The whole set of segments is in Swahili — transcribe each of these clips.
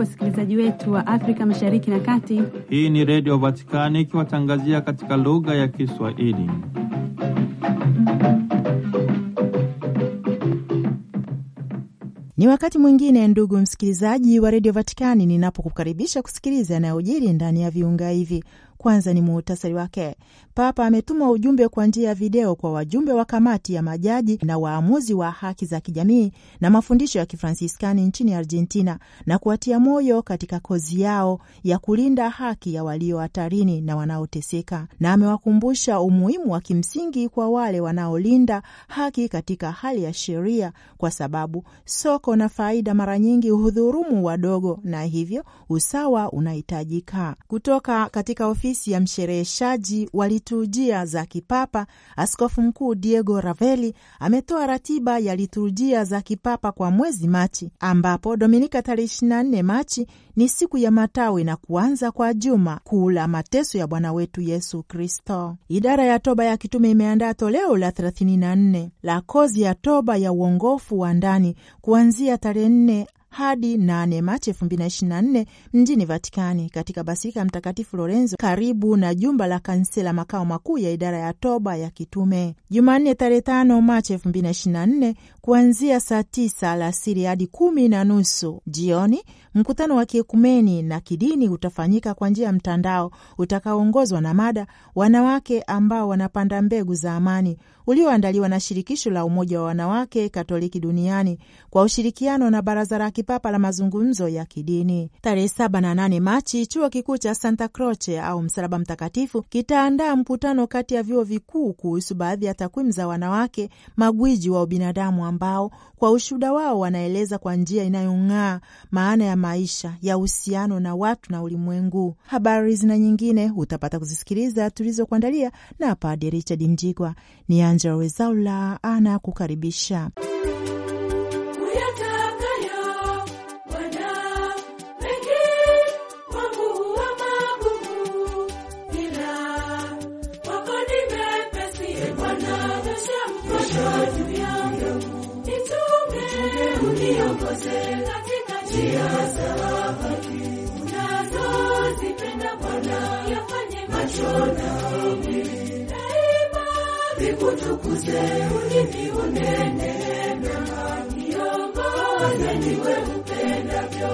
wasikilizaji wetu wa Afrika Mashariki na Kati. Hii ni Redio Vatikani ikiwatangazia katika lugha ya Kiswahili. Ni wakati mwingine, ndugu msikilizaji wa redio Vatikani, ninapokukaribisha kusikiliza yanayojiri ndani ya viunga hivi. Kwanza ni muhtasari wake. Papa ametuma ujumbe kwa njia ya video kwa wajumbe wa kamati ya majaji na waamuzi wa haki za kijamii na mafundisho ya Kifransiskani nchini Argentina na kuwatia moyo katika kozi yao ya kulinda haki ya walio hatarini na wanaoteseka, na amewakumbusha umuhimu wa kimsingi kwa wale wanaolinda haki katika hali ya sheria, kwa sababu soko na faida mara nyingi hudhurumu wadogo, na hivyo usawa unahitajika. Kutoka katika ofisi ya mshereheshaji wa liturujia za kipapa, Askofu Mkuu Diego Raveli ametoa ratiba ya liturujia za kipapa kwa mwezi Machi, ambapo Dominika tarehe 24 Machi ni siku ya matawi na kuanza kwa juma kuu la mateso ya Bwana wetu Yesu Kristo. Idara ya toba ya kitume imeandaa toleo la 34 la kozi ya toba ya uongofu wa ndani kuanzia tarehe 4 hadi 8 Machi 2024 mjini Vatikani, katika basilika ya Mtakatifu Lorenzo karibu na jumba la kansela, makao makuu ya idara ya toba ya kitume. Jumanne tarehe 5 Machi 2024 kuanzia saa 9 alasiri hadi kumi na nusu jioni mkutano wa kiekumeni na kidini utafanyika kwa njia ya mtandao utakaoongozwa na mada wanawake ambao wanapanda mbegu za amani ulioandaliwa na shirikisho la umoja wa wanawake Katoliki duniani kwa ushirikiano na baraza la kipapa la mazungumzo ya kidini. Tarehe saba na nane Machi, chuo kikuu cha Santa Croce au Msalaba Mtakatifu kitaandaa mkutano kati ya vyuo vikuu kuhusu baadhi ya takwimu za wanawake magwiji wa ubinadamu ambao kwa ushuhuda wao wanaeleza kwa njia inayong'aa maana ya maisha ya uhusiano na watu na ulimwengu. Habari zina nyingine utapata kuzisikiliza tulizokuandalia na Padre Richard Mjigwa. Ni Angela Wezaula ana kukaribisha. Nikutukuze ulimi unene mema, niongoze niwe upendavyo.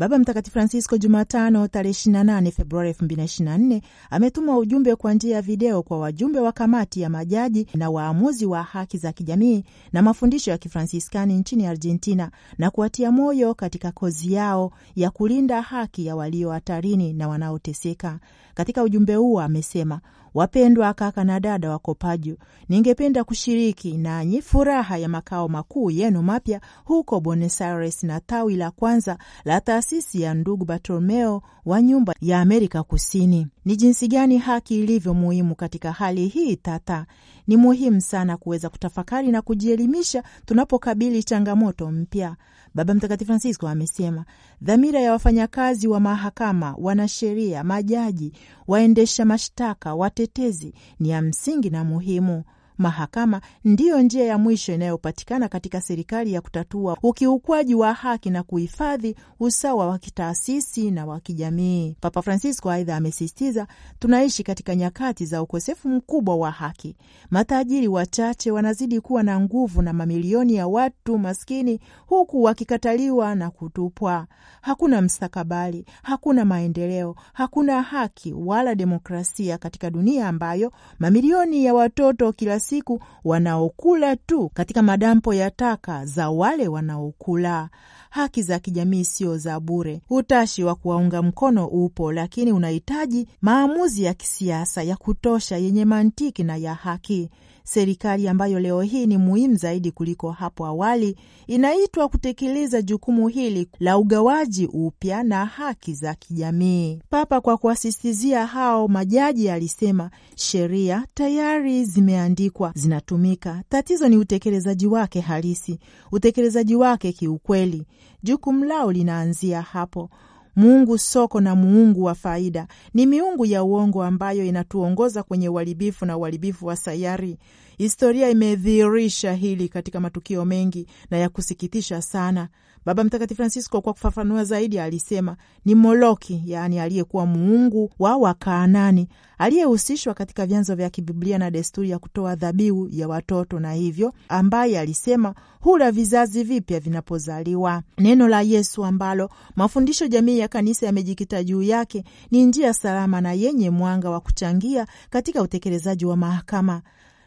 Baba Mtakatifu Francisco Jumatano tarehe 28 Februari 2024 ametuma ujumbe kwa njia ya video kwa wajumbe wa kamati ya majaji na waamuzi wa haki za kijamii na mafundisho ya Kifransiskani nchini Argentina na kuwatia moyo katika kozi yao ya kulinda haki ya walio hatarini na wanaoteseka. Katika ujumbe huo amesema Wapendwa kaka na dada wa Kopaju, ningependa kushiriki nanyi furaha ya makao makuu yenu mapya huko Buenos Aires na tawi la kwanza la taasisi ya ndugu Bartolomeo wa nyumba ya Amerika Kusini. Ni jinsi gani haki ilivyo muhimu katika hali hii tata. Ni muhimu sana kuweza kutafakari na kujielimisha tunapokabili changamoto mpya. Baba Mtakatifu Francisco amesema dhamira ya wafanyakazi wa mahakama, wanasheria, majaji, waendesha mashtaka, watetezi ni ya msingi na muhimu. Mahakama ndiyo njia ya mwisho inayopatikana katika serikali ya kutatua ukiukwaji wa haki na kuhifadhi usawa wa kitaasisi na wa kijamii. Papa Francisco aidha amesisitiza, tunaishi katika nyakati za ukosefu mkubwa wa haki. Matajiri wachache wanazidi kuwa na nguvu na mamilioni ya watu maskini, huku wakikataliwa na kutupwa. Hakuna mstakabali, hakuna maendeleo, hakuna haki wala demokrasia katika dunia ambayo mamilioni ya watoto kila siku wanaokula tu katika madampo ya taka za wale wanaokula. Haki za kijamii sio za bure. Utashi wa kuwaunga mkono upo, lakini unahitaji maamuzi ya kisiasa ya kutosha yenye mantiki na ya haki. Serikali ambayo leo hii ni muhimu zaidi kuliko hapo awali inaitwa kutekeleza jukumu hili la ugawaji upya na haki za kijamii. Papa kwa kuwasisitizia hao majaji alisema sheria tayari zimeandikwa, zinatumika. Tatizo ni utekelezaji wake halisi, utekelezaji wake kiukweli. Jukumu lao linaanzia hapo. Mungu soko na muungu wa faida ni miungu ya uongo ambayo inatuongoza kwenye uharibifu na uharibifu wa sayari. Historia imedhihirisha hili katika matukio mengi na ya kusikitisha sana. Baba Mtakatifu Francisco kwa kufafanua zaidi alisema ni Moloki, yaani aliyekuwa muungu wa Wakaanani aliyehusishwa katika vyanzo vya kibiblia na desturi ya kutoa dhabihu ya watoto, na hivyo ambaye alisema hula vizazi vipya vinapozaliwa. Neno la Yesu ambalo mafundisho jamii ya kanisa yamejikita juu yake ni njia salama na yenye mwanga wa kuchangia katika utekelezaji wa mahakama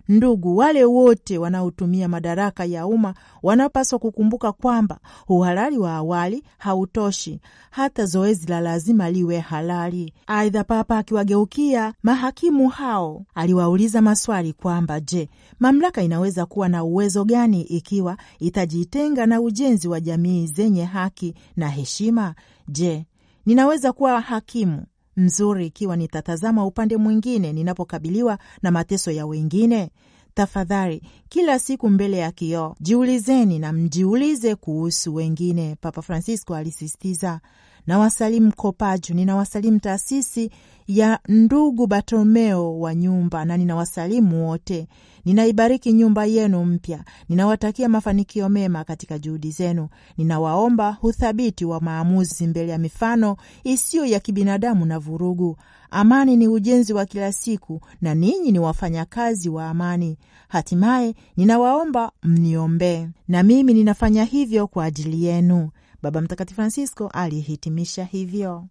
Ndugu, wale wote wanaotumia madaraka ya umma wanapaswa kukumbuka kwamba uhalali wa awali hautoshi, hata zoezi la lazima liwe halali. Aidha, Papa akiwageukia mahakimu hao aliwauliza maswali kwamba je, mamlaka inaweza kuwa na uwezo gani ikiwa itajitenga na ujenzi wa jamii zenye haki na heshima? Je, ninaweza kuwa hakimu mzuri ikiwa nitatazama upande mwingine ninapokabiliwa na mateso ya wengine? Tafadhali, kila siku mbele ya kioo jiulizeni na mjiulize kuhusu wengine, Papa Francisco alisisitiza. Na wasalimu Kopaju, ninawasalimu taasisi ya ndugu Bartolomeo wa nyumba na ninawasalimu wote. Ninaibariki nyumba yenu mpya, ninawatakia mafanikio mema katika juhudi zenu. Ninawaomba uthabiti wa maamuzi mbele ya mifano isiyo ya kibinadamu na vurugu. Amani ni ujenzi wa kila siku na ninyi ni wafanyakazi wa amani. Hatimaye ninawaomba mniombee, na mimi ninafanya hivyo kwa ajili yenu. Baba Mtakatifu Francisco alihitimisha hivyo.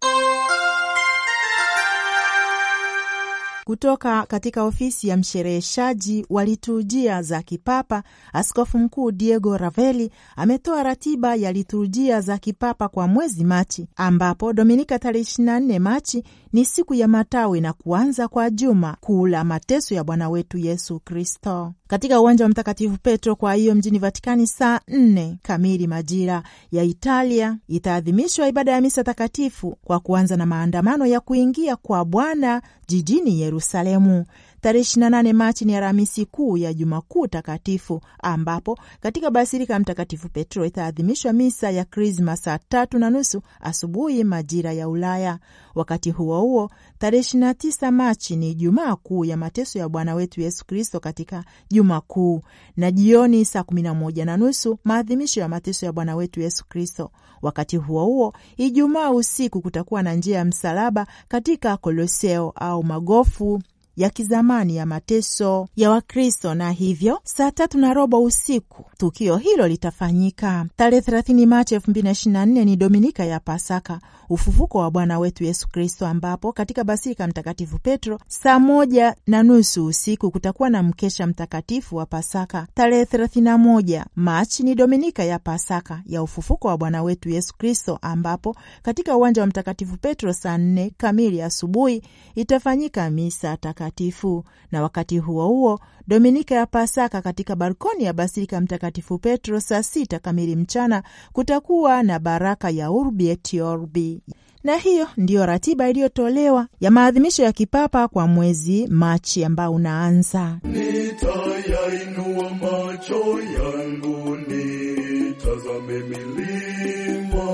Kutoka katika ofisi ya mshereheshaji wa liturujia za kipapa, Askofu Mkuu Diego Raveli ametoa ratiba ya liturujia za kipapa kwa mwezi Machi, ambapo Dominika tarehe 24 Machi ni siku ya matawi na kuanza kwa juma kuu la mateso ya Bwana wetu Yesu Kristo katika uwanja wa Mtakatifu Petro. Kwa hiyo mjini Vatikani, saa nne kamili majira ya Italia itaadhimishwa ibada ya misa takatifu kwa kuanza na maandamano ya kuingia kwa Bwana jijini Yerusalemu. Tarehe 28 Machi ni Alhamisi Kuu ya Juma Kuu Takatifu, ambapo katika basilika Mtakatifu Petro itaadhimishwa misa ya Krisma saa tatu na nusu asubuhi majira ya Ulaya. Wakati huo huo, tarehe 29 Machi ni Jumaa Kuu ya mateso ya Bwana wetu Yesu Kristo katika Juma Kuu, na jioni saa 11 na nusu maadhimisho ya mateso ya Bwana wetu Yesu Kristo. Wakati huo huo, Ijumaa usiku kutakuwa na njia ya msalaba katika Koloseo au magofu ya kizamani ya mateso ya Wakristo, na hivyo saa tatu na robo usiku tukio hilo litafanyika. Tarehe 30 Machi 2024 ni Dominika ya Pasaka, ufufuko wa Bwana wetu Yesu Kristo, ambapo katika Basilika Mtakatifu Petro saa moja na nusu usiku kutakuwa na mkesha mtakatifu wa Pasaka. Tarehe 31 Machi ni Dominika ya Pasaka ya ufufuko wa Bwana wetu Yesu Kristo, ambapo katika uwanja wa Mtakatifu Petro saa nne kamili asubuhi itafanyika misa takatifu, na wakati huo huo Dominika ya Pasaka katika balkoni ya Basilika Mtakatifu Petro saa sita kamili mchana kutakuwa na baraka ya Urbi et Orbi. Na hiyo ndiyo ratiba iliyotolewa ya maadhimisho ya kipapa kwa mwezi Machi ambao unaanza. Nitayainua macho yangu nitazame milima,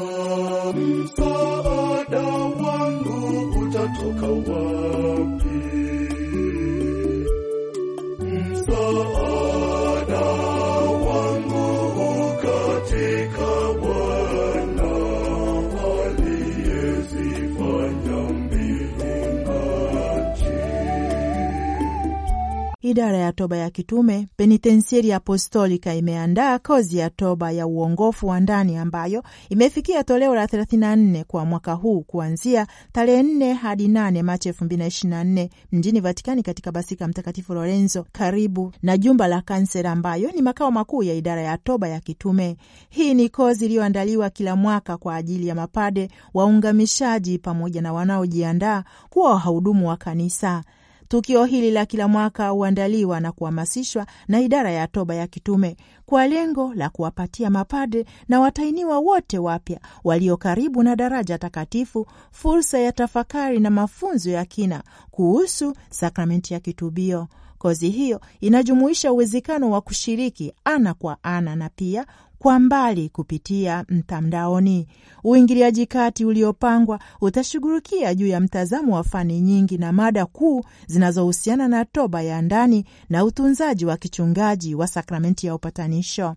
msaada Idara ya toba ya kitume penitensieri apostolika imeandaa kozi ya toba ya uongofu wa ndani ambayo imefikia toleo la 34 kwa mwaka huu kuanzia tarehe 4 hadi 8 Machi 2024 mjini Vatikani, katika Basika Mtakatifu Lorenzo karibu na jumba la kansela, ambayo ni makao makuu ya idara ya toba ya kitume. Hii ni kozi iliyoandaliwa kila mwaka kwa ajili ya mapade, waungamishaji pamoja na wanaojiandaa kuwa wahudumu wa kanisa. Tukio hili la kila mwaka huandaliwa na kuhamasishwa na idara ya toba ya kitume kwa lengo la kuwapatia mapadre na watainiwa wote wapya walio karibu na daraja takatifu fursa ya tafakari na mafunzo ya kina kuhusu sakramenti ya kitubio. Kozi hiyo inajumuisha uwezekano wa kushiriki ana kwa ana na pia kwa mbali kupitia mtandaoni. Uingiliaji kati uliopangwa utashughulikia juu ya mtazamo wa fani nyingi na mada kuu zinazohusiana na toba ya ndani na utunzaji wa kichungaji wa sakramenti ya upatanisho.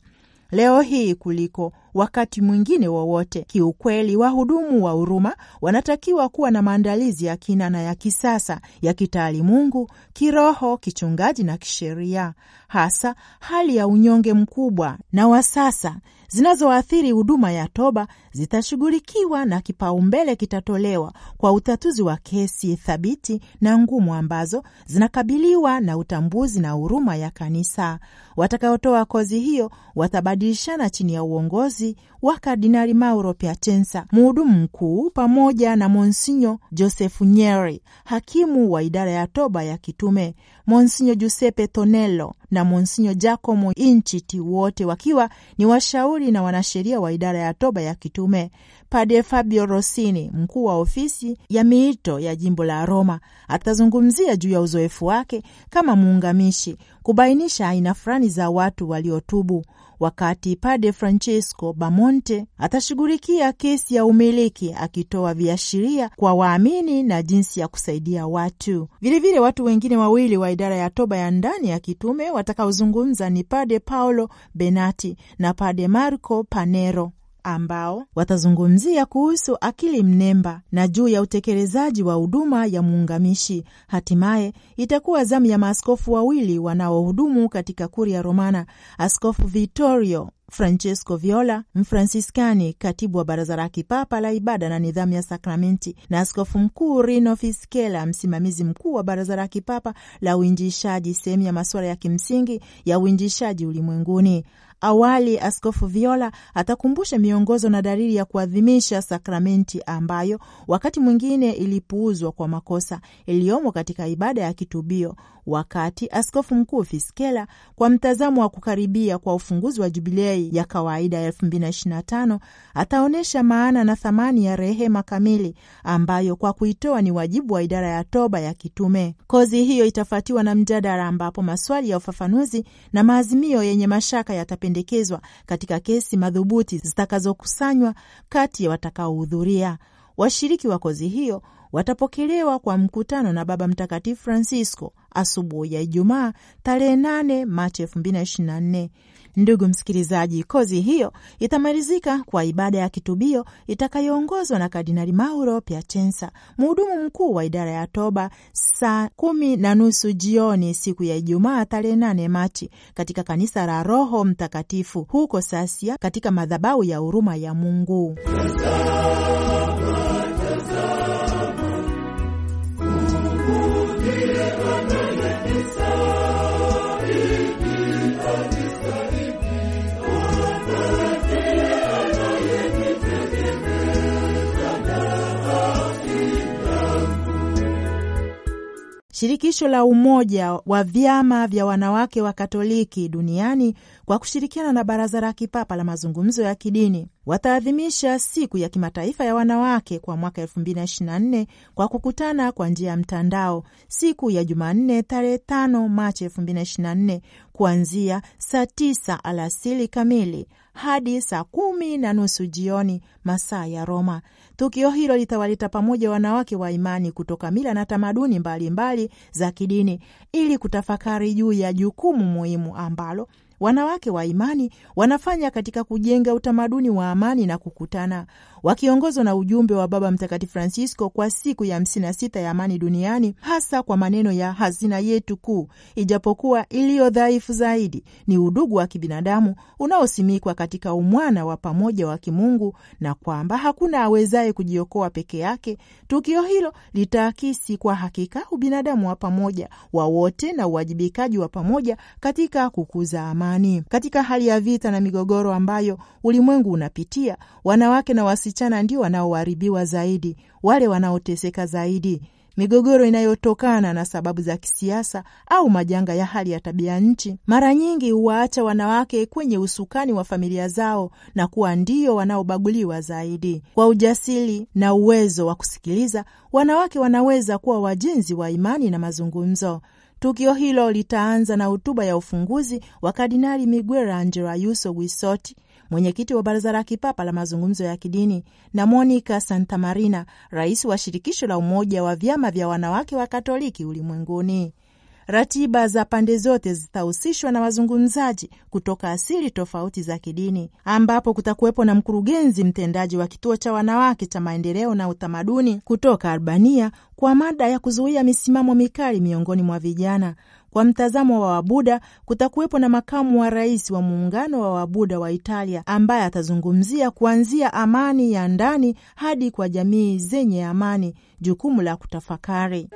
Leo hii kuliko wakati mwingine wowote, kiukweli, wahudumu wa huruma wanatakiwa kuwa na maandalizi ya kina na ya kisasa ya kitaalimungu, kiroho, kichungaji na kisheria, hasa hali ya unyonge mkubwa na wa sasa zinazoathiri huduma ya toba zitashughulikiwa na kipaumbele kitatolewa kwa utatuzi wa kesi thabiti na ngumu ambazo zinakabiliwa na utambuzi na huruma ya kanisa. Watakaotoa kozi hiyo watabadilishana chini ya uongozi wa Kardinali Mauro Piacenza, mhudumu mkuu, pamoja na Monsinyo Josefu Nyeri, hakimu wa idara ya toba ya kitume, Monsinyo Giuseppe Tonello na Monsinyo Giacomo Inchiti, wote wakiwa ni washauri na wanasheria wa idara ya toba ya kitume. Padre Fabio Rossini, mkuu wa ofisi ya miito ya jimbo la Roma, atazungumzia juu ya uzoefu wake kama muungamishi, kubainisha aina fulani za watu waliotubu. Wakati Pade Francesco Bamonte atashughulikia kesi ya umiliki akitoa viashiria kwa waamini na jinsi ya kusaidia watu. Vilevile watu wengine wawili wa idara ya toba ya ndani ya kitume watakaozungumza ni Pade Paolo Benati na Pade Marco Panero ambao watazungumzia kuhusu akili mnemba na juu ya utekelezaji wa huduma ya muungamishi. Hatimaye itakuwa zamu ya maaskofu wawili wanaohudumu katika Kuria Romana, Askofu Vittorio Francesco Viola, Mfransiskani, katibu wa Baraza la Kipapa la Ibada na Nidhamu ya Sakramenti, na askofu mkuu Rino Fiskela, msimamizi mkuu wa Baraza la Kipapa la Uinjishaji, sehemu ya masuala ya kimsingi ya uinjishaji ulimwenguni. Awali Askofu Viola atakumbusha miongozo na dalili ya kuadhimisha sakramenti ambayo wakati mwingine ilipuuzwa kwa makosa iliyomo katika ibada ya kitubio, wakati Askofu Mkuu Fiskela, kwa mtazamo wa kukaribia kwa ufunguzi wa jubilei ya kawaida ya 2025 ataonyesha maana na thamani ya rehema kamili ambayo kwa kuitoa ni wajibu wa idara ya toba ya kitume. Kozi hiyo itafuatiwa na mjadala ambapo maswali ya ufafanuzi na maazimio yenye mashaka yatapendekezwa katika kesi madhubuti zitakazokusanywa kati ya watakaohudhuria. Washiriki wa kozi hiyo watapokelewa kwa mkutano na Baba Mtakatifu Francisco asubuhi ya Ijumaa tarehe 8 Machi 2024. Ndugu msikilizaji, kozi hiyo itamalizika kwa ibada ya kitubio itakayoongozwa na Kardinali Mauro Piacenza, mhudumu mkuu wa idara ya toba, saa kumi na nusu jioni siku ya Ijumaa tarehe 8 Machi katika kanisa la Roho Mtakatifu huko Sasia, katika madhabahu ya huruma ya Mungu. Shirikisho la Umoja wa Vyama vya Wanawake wa Katoliki Duniani kwa kushirikiana na Baraza la Kipapa la Mazungumzo ya Kidini wataadhimisha siku ya kimataifa ya wanawake kwa mwaka 2024 kwa kukutana kwa njia ya mtandao siku ya Jumanne tarehe 5 Machi 2024 kuanzia saa 9 alasili kamili hadi saa kumi na nusu jioni masaa ya Roma. Tukio hilo litawaleta pamoja wanawake wa imani kutoka mila na tamaduni mbalimbali mbali za kidini ili kutafakari juu ya jukumu muhimu ambalo wanawake wa imani wanafanya katika kujenga utamaduni wa amani na kukutana, wakiongozwa na ujumbe wa Baba Mtakatifu Francisco kwa siku ya hamsini na sita ya amani duniani, hasa kwa maneno ya hazina yetu kuu, ijapokuwa iliyo dhaifu zaidi, ni udugu wa kibinadamu unaosimikwa katika umwana wa pamoja wa kimungu, na kwamba hakuna awezaye kujiokoa peke yake. Tukio hilo litaakisi kwa hakika ubinadamu wa pamoja wa wote na uwajibikaji wa pamoja katika kukuza amani. Katika hali ya vita na migogoro ambayo ulimwengu unapitia, wanawake na wasichana ndio wanaoharibiwa zaidi, wale wanaoteseka zaidi. Migogoro inayotokana na sababu za kisiasa au majanga ya hali ya tabia nchi mara nyingi huwaacha wanawake kwenye usukani wa familia zao na kuwa ndio wanaobaguliwa zaidi. Kwa ujasiri na uwezo wa kusikiliza, wanawake wanaweza kuwa wajenzi wa imani na mazungumzo. Tukio hilo litaanza na hotuba ya ufunguzi wa Kardinali Miguel Angel Ayuso Guisoti, mwenyekiti wa Baraza la Kipapa la Mazungumzo ya Kidini, na Monica Santamarina, rais wa Shirikisho la Umoja wa Vyama vya Wanawake wa Katoliki Ulimwenguni. Ratiba za pande zote zitahusishwa na wazungumzaji kutoka asili tofauti za kidini, ambapo kutakuwepo na mkurugenzi mtendaji wa kituo cha wanawake cha maendeleo na utamaduni kutoka Albania kwa mada ya kuzuia misimamo mikali miongoni mwa vijana. Kwa mtazamo wa Wabuda, kutakuwepo na makamu wa rais wa muungano wa Wabuda wa Italia ambaye atazungumzia kuanzia amani ya ndani hadi kwa jamii zenye amani, jukumu la kutafakari.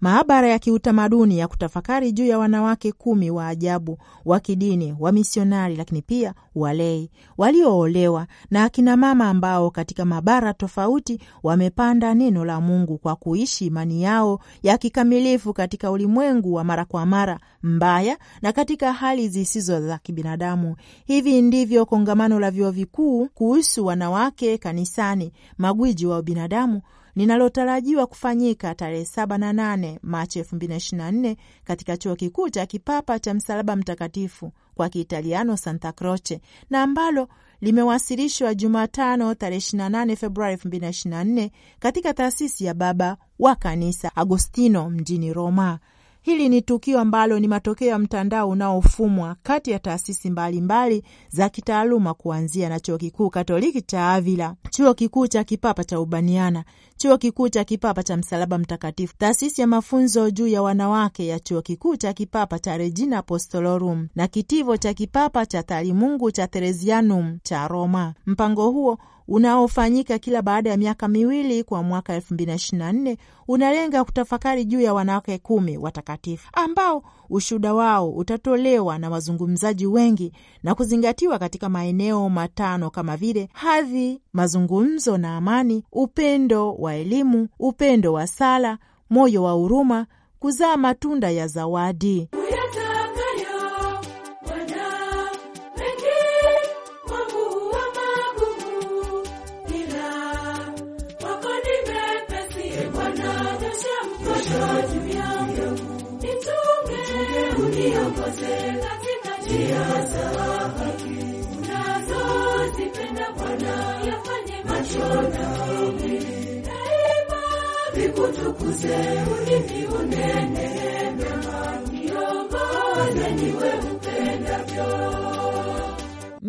Maabara ya kiutamaduni ya kutafakari juu ya wanawake kumi wa ajabu wa kidini wa misionari, lakini pia walei walioolewa na akina mama ambao katika mabara tofauti wamepanda neno la Mungu kwa kuishi imani yao ya kikamilifu katika ulimwengu wa mara kwa mara mbaya na katika hali zisizo za kibinadamu. Hivi ndivyo kongamano la vyuo vikuu kuhusu wanawake kanisani, magwiji wa binadamu linalotarajiwa kufanyika tarehe saba na nane Machi elfu mbili na ishirini na nne katika chuo kikuu cha kipapa cha Msalaba Mtakatifu kwa Kiitaliano Santa Croce na ambalo limewasilishwa Jumatano tarehe 28 Februari 2024 katika taasisi ya Baba wa Kanisa Agostino mjini Roma. Hili ni tukio ambalo ni matokeo ya mtandao unaofumwa kati ya taasisi mbalimbali mbali za kitaaluma kuanzia na chuo kikuu Katoliki cha Avila, chuo kikuu cha kipapa cha Ubaniana, chuo kikuu cha kipapa cha Msalaba Mtakatifu, taasisi ya mafunzo juu ya wanawake ya chuo kikuu cha kipapa cha Regina Apostolorum na kitivo cha kipapa cha taalimungu cha Theresianum cha Roma. Mpango huo unaofanyika kila baada ya miaka miwili kwa mwaka elfu mbili na ishirini na nne unalenga kutafakari juu ya wanawake kumi watakatifu ambao ushuhuda wao utatolewa na wazungumzaji wengi na kuzingatiwa katika maeneo matano kama vile hadhi, mazungumzo na amani, upendo wa elimu, upendo wa sala, moyo wa huruma, kuzaa matunda ya zawadi. Nikutukuze ulimi unene mema, niongoze niwe upendavyo.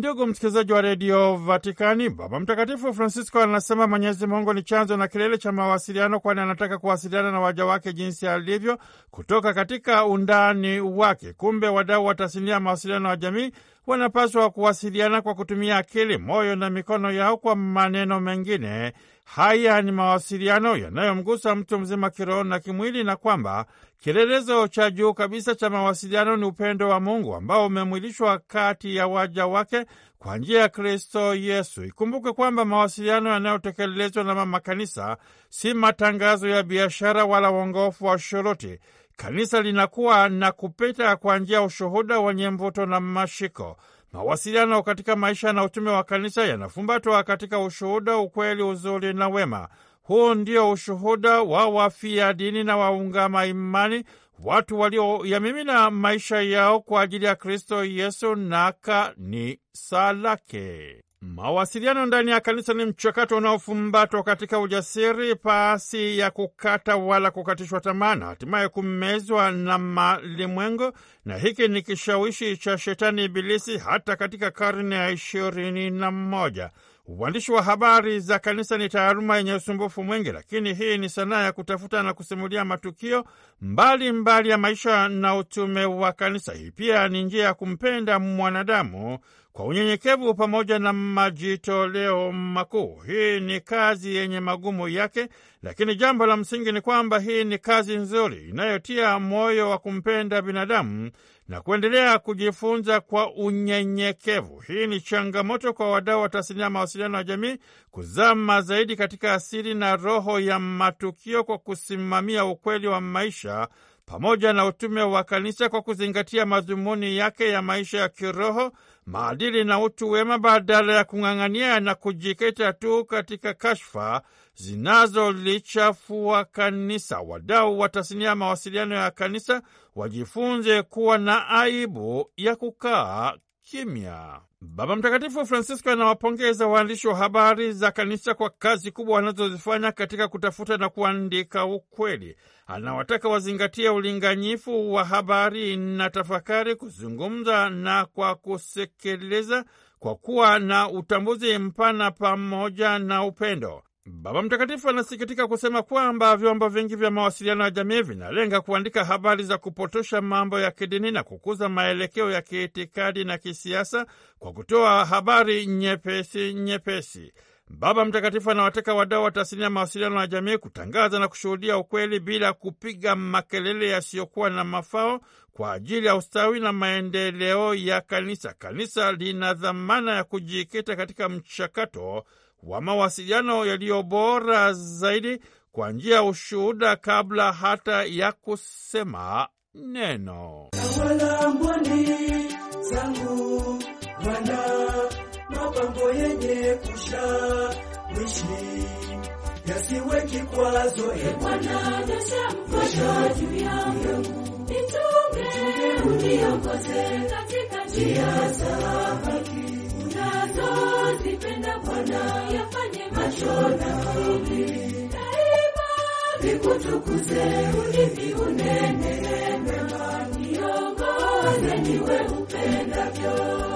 Ndugu msikilizaji wa redio Vatikani, Baba Mtakatifu Francisco anasema Mwenyezi Mungu ni chanzo na kilele cha mawasiliano, kwani anataka kuwasiliana na waja wake jinsi alivyo kutoka katika undani wake. Kumbe wadau wa tasnia ya mawasiliano wa jamii wanapaswa kuwasiliana kwa kutumia akili, moyo na mikono yao. Kwa maneno mengine, haya ni mawasiliano yanayomgusa mtu mzima kiroho na kimwili, na kwamba kielelezo cha juu kabisa cha mawasiliano ni upendo wa Mungu ambao umemwilishwa kati ya waja wake kwa njia ya Kristo Yesu. Ikumbuke kwamba mawasiliano yanayotekelezwa na mama kanisa si matangazo ya biashara wala uongofu wa shuruti. Kanisa linakuwa na kupita kwa njia ya ushuhuda wenye mvuto na mashiko. Mawasiliano katika maisha na utume wa kanisa yanafumbatwa katika ushuhuda, ukweli, uzuri na wema. Huu ndio ushuhuda wa wafia dini na waungama imani, watu walioyamimina maisha yao kwa ajili ya Kristo Yesu na kanisa lake. Mawasiliano ndani ya kanisa ni mchakato unaofumbatwa katika ujasiri, pasi ya kukata wala kukatishwa tamaa, na hatimaye kumezwa na malimwengu. Na hiki ni kishawishi cha Shetani Ibilisi hata katika karne ya ishirini na moja. Uandishi wa habari za kanisa ni taaluma yenye usumbufu mwingi, lakini hii ni sanaa ya kutafuta na kusimulia matukio mbalimbali mbali ya maisha na utume wa kanisa. Hii pia ni njia ya kumpenda mwanadamu kwa unyenyekevu pamoja na majitoleo makuu. Hii ni kazi yenye magumu yake, lakini jambo la msingi ni kwamba hii ni kazi nzuri inayotia moyo wa kumpenda binadamu na kuendelea kujifunza kwa unyenyekevu. Hii ni changamoto kwa wadau wa tasnia ya mawasiliano ya jamii kuzama zaidi katika asili na roho ya matukio kwa kusimamia ukweli wa maisha pamoja na utume wa kanisa kwa kuzingatia madhumuni yake ya maisha ya kiroho, maadili na utu wema, badala ya kung'ang'ania na kujikita tu katika kashfa zinazolichafua kanisa. Wadau wa tasnia ya mawasiliano ya kanisa wajifunze kuwa na aibu ya kukaa kimya. Baba Mtakatifu Francisco anawapongeza waandishi wa habari za kanisa kwa kazi kubwa wanazozifanya katika kutafuta na kuandika ukweli. Anawataka wazingatie ulinganyifu wa habari na tafakari, kuzungumza na kwa kusekeleza, kwa kuwa na utambuzi mpana pamoja na upendo. Baba Mtakatifu anasikitika kusema kwamba vyombo vingi vya mawasiliano ya jamii vinalenga kuandika habari za kupotosha mambo ya kidini na kukuza maelekeo ya kiitikadi na kisiasa kwa kutoa habari nyepesi nyepesi. Baba Mtakatifu anawataka wadau wa tasnia ya mawasiliano ya jamii kutangaza na kushuhudia ukweli bila kupiga makelele yasiyokuwa na mafao kwa ajili ya ustawi na maendeleo ya kanisa. Kanisa lina dhamana ya kujikita katika mchakato wa mawasiliano yaliyo bora zaidi kwa njia ya ushuhuda kabla hata ya kusema neno. Zangu yenye kushawishi yasiwe kikwazo. E Bwana, nyosha mkono juu yangu, nichunge, uniongoze katika njia za unazozipenda Bwana, yafanye macho yangu daima vikutukuze, ulimi unene mema, niongoze niwe upendavyo.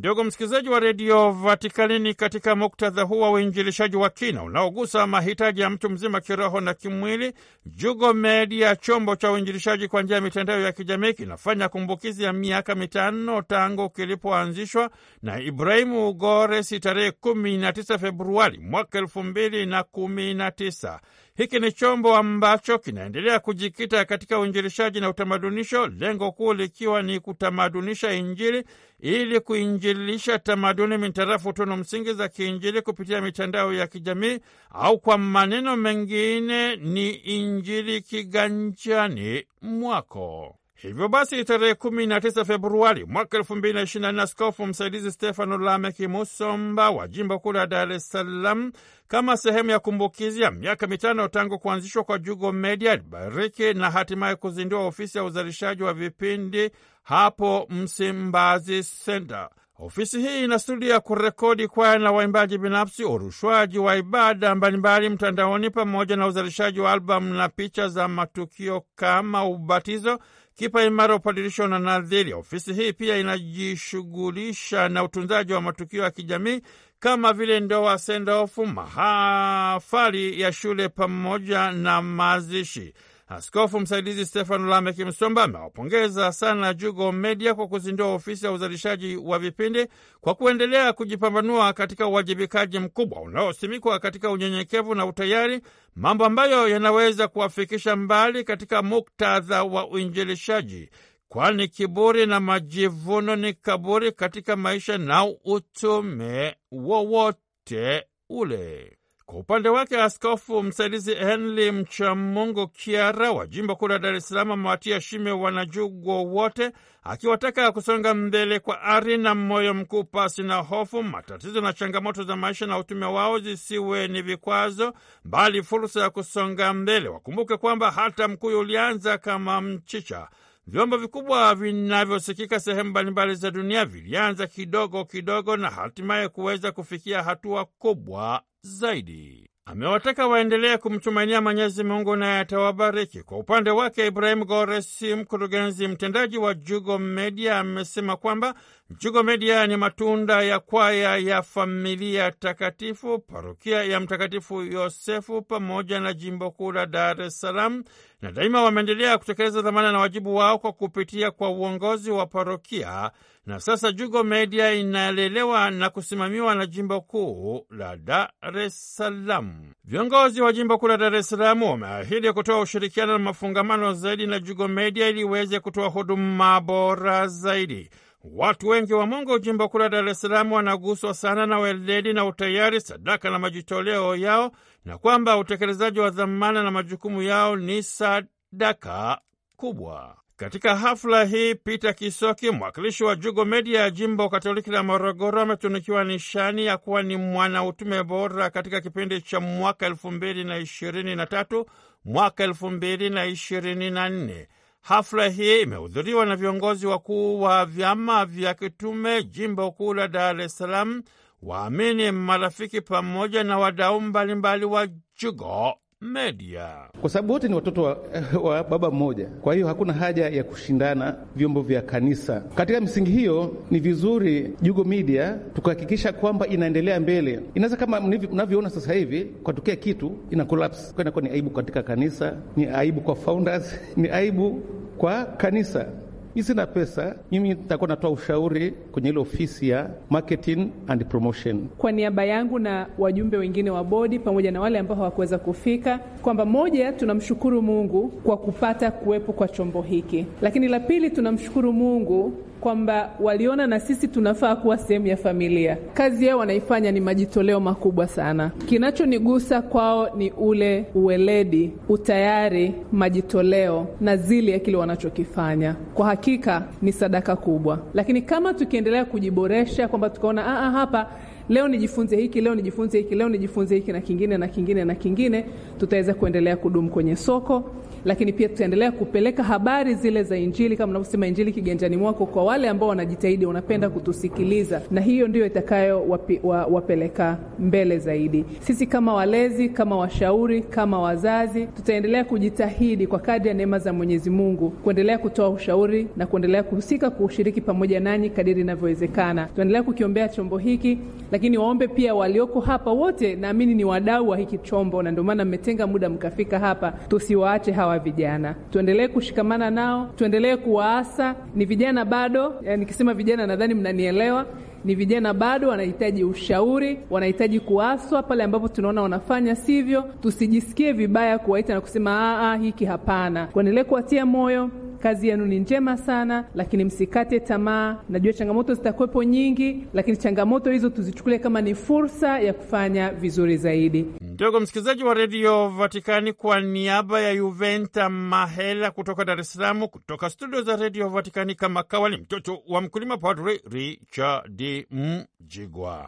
Ndugu msikilizaji wa redio Vatikanini, katika muktadha huu wa uinjilishaji wa kina unaogusa mahitaji ya mtu mzima kiroho na kimwili, Jugo Media, chombo cha uinjilishaji kwa njia ya mitandao ya kijamii, kinafanya kumbukizi ya miaka mitano tangu kilipoanzishwa na Ibrahimu Ugores tarehe 19 Februari mwaka 2019. Hiki ni chombo ambacho kinaendelea kujikita katika uinjilishaji na utamadunisho, lengo kuu likiwa ni kutamadunisha Injili ili kuinjilisha tamaduni mitarafu tunu msingi za kiinjili kupitia mitandao ya kijamii, au kwa maneno mengine ni Injili kiganjani mwako. Hivyo basi tarehe kumi na tisa Februari mwaka elfu mbili na ishirini na nne askofu msaidizi Stefano Lameki Musomba wa jimbo kuu la Dar es Salaam, kama sehemu ya kumbukizi ya miaka mitano tangu kuanzishwa kwa Jugo Media, alibariki na hatimaye kuzindua ofisi ya uzalishaji wa vipindi hapo Msimbazi Senta. Ofisi hii ina studio ya kurekodi kwaya na waimbaji binafsi, urushwaji wa ibada mbalimbali mtandaoni, pamoja na uzalishaji wa albamu na picha za matukio kama ubatizo kipa imara, upadirisho na nadhiri. Ofisi hii pia inajishughulisha na utunzaji wa matukio ya kijamii kama vile ndoa, sendofu, mahafali ya shule pamoja na mazishi. Askofu msaidizi Stefano Lameki Msomba amewapongeza sana Jugo Media kwa kuzindua ofisi ya uzalishaji wa vipindi kwa kuendelea kujipambanua katika uwajibikaji mkubwa unaosimikwa katika unyenyekevu na utayari, mambo ambayo yanaweza kuwafikisha mbali katika muktadha wa uinjilishaji, kwani kiburi na majivuno ni kaburi katika maisha na utume wowote ule. Kwa upande wake askofu msaidizi Henry Mchamungu Kiara wa jimbo kuu la Dar es Salaam amewatia shime wanajugwo wote, akiwataka kusonga mbele kwa ari na moyo mkuu, pasi na hofu. Matatizo na changamoto za maisha na utume wao zisiwe ni vikwazo, bali fursa ya kusonga mbele. Wakumbuke kwamba hata mkuyu ulianza kama mchicha. Vyombo vikubwa vinavyosikika sehemu mbalimbali za dunia vilianza kidogo kidogo na hatimaye kuweza kufikia hatua kubwa zaidi. Amewataka waendelee kumtumainia Mwenyezi Mungu naye atawabariki. Kwa upande wake, Ibrahimu Goresi, mkurugenzi mtendaji wa Jugo Media, amesema kwamba Jugo Media ni matunda ya kwaya ya familia takatifu, parokia ya Mtakatifu Yosefu pamoja na jimbo kuu la Dar es Salaam, na daima wameendelea kutekeleza dhamana na wajibu wao kwa kupitia kwa uongozi wa parokia na sasa Jugo Media inalelewa na kusimamiwa na jimbo kuu la Dar es Salaam. Viongozi wa jimbo kuu la Dar es Salaam wameahidi kutoa ushirikiano na mafungamano zaidi na Jugo Media ili iweze kutoa huduma bora zaidi. Watu wengi wa Mungu jimbo kuu la Dar es Salaam wanaguswa sana na weledi na utayari, sadaka na majitoleo yao, na kwamba utekelezaji wa dhamana na majukumu yao ni sadaka kubwa. Katika hafla hii Peter Kisoki, mwakilishi wa Jugo Media ya jimbo Katoliki la Morogoro, ametunukiwa nishani ya kuwa ni mwanautume bora katika kipindi cha mwaka elfu mbili na ishirini na tatu mwaka elfu mbili na ishirini na nne. Hafla hii imehudhuriwa na viongozi wakuu wa vyama vya kitume jimbo kuu la Dar es Salaam, waamini, marafiki pamoja na wadau mbalimbali wa Jugo Media. kwa sababu wote ni watoto wa, wa baba mmoja. Kwa hiyo hakuna haja ya kushindana vyombo vya kanisa. Katika misingi hiyo, ni vizuri Jugo Media tukahakikisha kwamba inaendelea mbele. Inaweza kama mnavyoona sasa hivi kwatokea kitu ina collapse, kwa inakuwa ni aibu katika kanisa, ni aibu kwa founders, ni aibu kwa kanisa. Mi sina pesa, mimi nitakuwa natoa ushauri kwenye ile ofisi ya marketing and promotion. Kwa niaba yangu na wajumbe wengine wa bodi pamoja na wale ambao hawakuweza kufika, kwamba moja, tunamshukuru Mungu kwa kupata kuwepo kwa chombo hiki, lakini la pili, tunamshukuru Mungu kwamba waliona na sisi tunafaa kuwa sehemu ya familia. Kazi yao wanaifanya ni majitoleo makubwa sana. Kinachonigusa kwao ni ule uweledi, utayari, majitoleo na zili ya kile wanachokifanya. Kwa hakika ni sadaka kubwa, lakini kama tukiendelea kujiboresha, kwamba tukaona aa, hapa leo nijifunze hiki, leo nijifunze hiki, leo nijifunze hiki na kingine na kingine na kingine, tutaweza kuendelea kudumu kwenye soko lakini pia tutaendelea kupeleka habari zile za Injili kama unavyosema, Injili kiganjani mwako, kwa wale ambao wanajitahidi, wanapenda kutusikiliza, na hiyo ndio itakayo wapi, wa, wapeleka mbele zaidi. Sisi kama walezi, kama washauri, kama wazazi, tutaendelea kujitahidi kwa kadri ya neema za Mwenyezi Mungu kuendelea kutoa ushauri na kuendelea kuhusika, kushiriki pamoja nanyi kadiri inavyowezekana. Tunaendelea kukiombea chombo hiki, lakini waombe pia walioko hapa wote, naamini ni wadau wa hiki chombo, na ndio maana mmetenga muda mkafika hapa, tusiwaache hawa vijana tuendelee kushikamana nao, tuendelee kuwaasa. Ni vijana bado, nikisema vijana nadhani mnanielewa. Ni vijana bado, wanahitaji ushauri, wanahitaji kuaswa pale ambapo tunaona wanafanya sivyo. Tusijisikie vibaya kuwaita na kusema aa, hiki hapana. Kuendelee kuwatia moyo Kazi yenu ni njema sana, lakini msikate tamaa. Najua changamoto zitakuwepo nyingi, lakini changamoto hizo tuzichukulie kama ni fursa ya kufanya vizuri zaidi. Ndugu msikilizaji wa redio Vatikani, kwa niaba ya Yuventa Mahela kutoka Dar es Salaam, kutoka studio za redio Vatikani, kama kawali, mtoto wa mkulima, Padri Richard Mjigwa.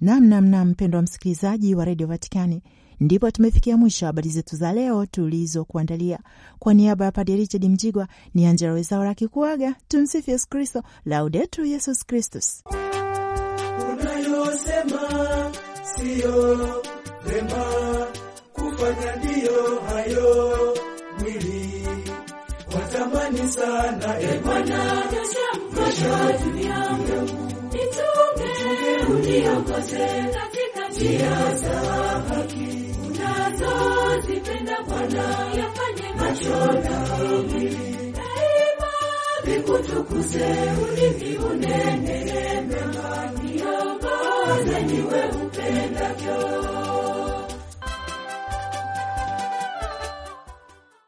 Namnamna mpendo wa msikilizaji wa redio Vatikani, ndipo tumefikia mwisho habari zetu za leo tulizokuandalia. Kwa niaba ya Padre Richard Mjigwa ni Angela Wezaura akikuaga. Tumsifu Yesu Kristo, Laudetur Yesus Kristus. Unayosema siyo vema kufanya, ndiyo hayo mwili watamani sana. E Bwana, yangu, nichunge, katika njia za haki unazozipenda daima vikutukuze, ulimi unene mema, niongoze niwe upendavyo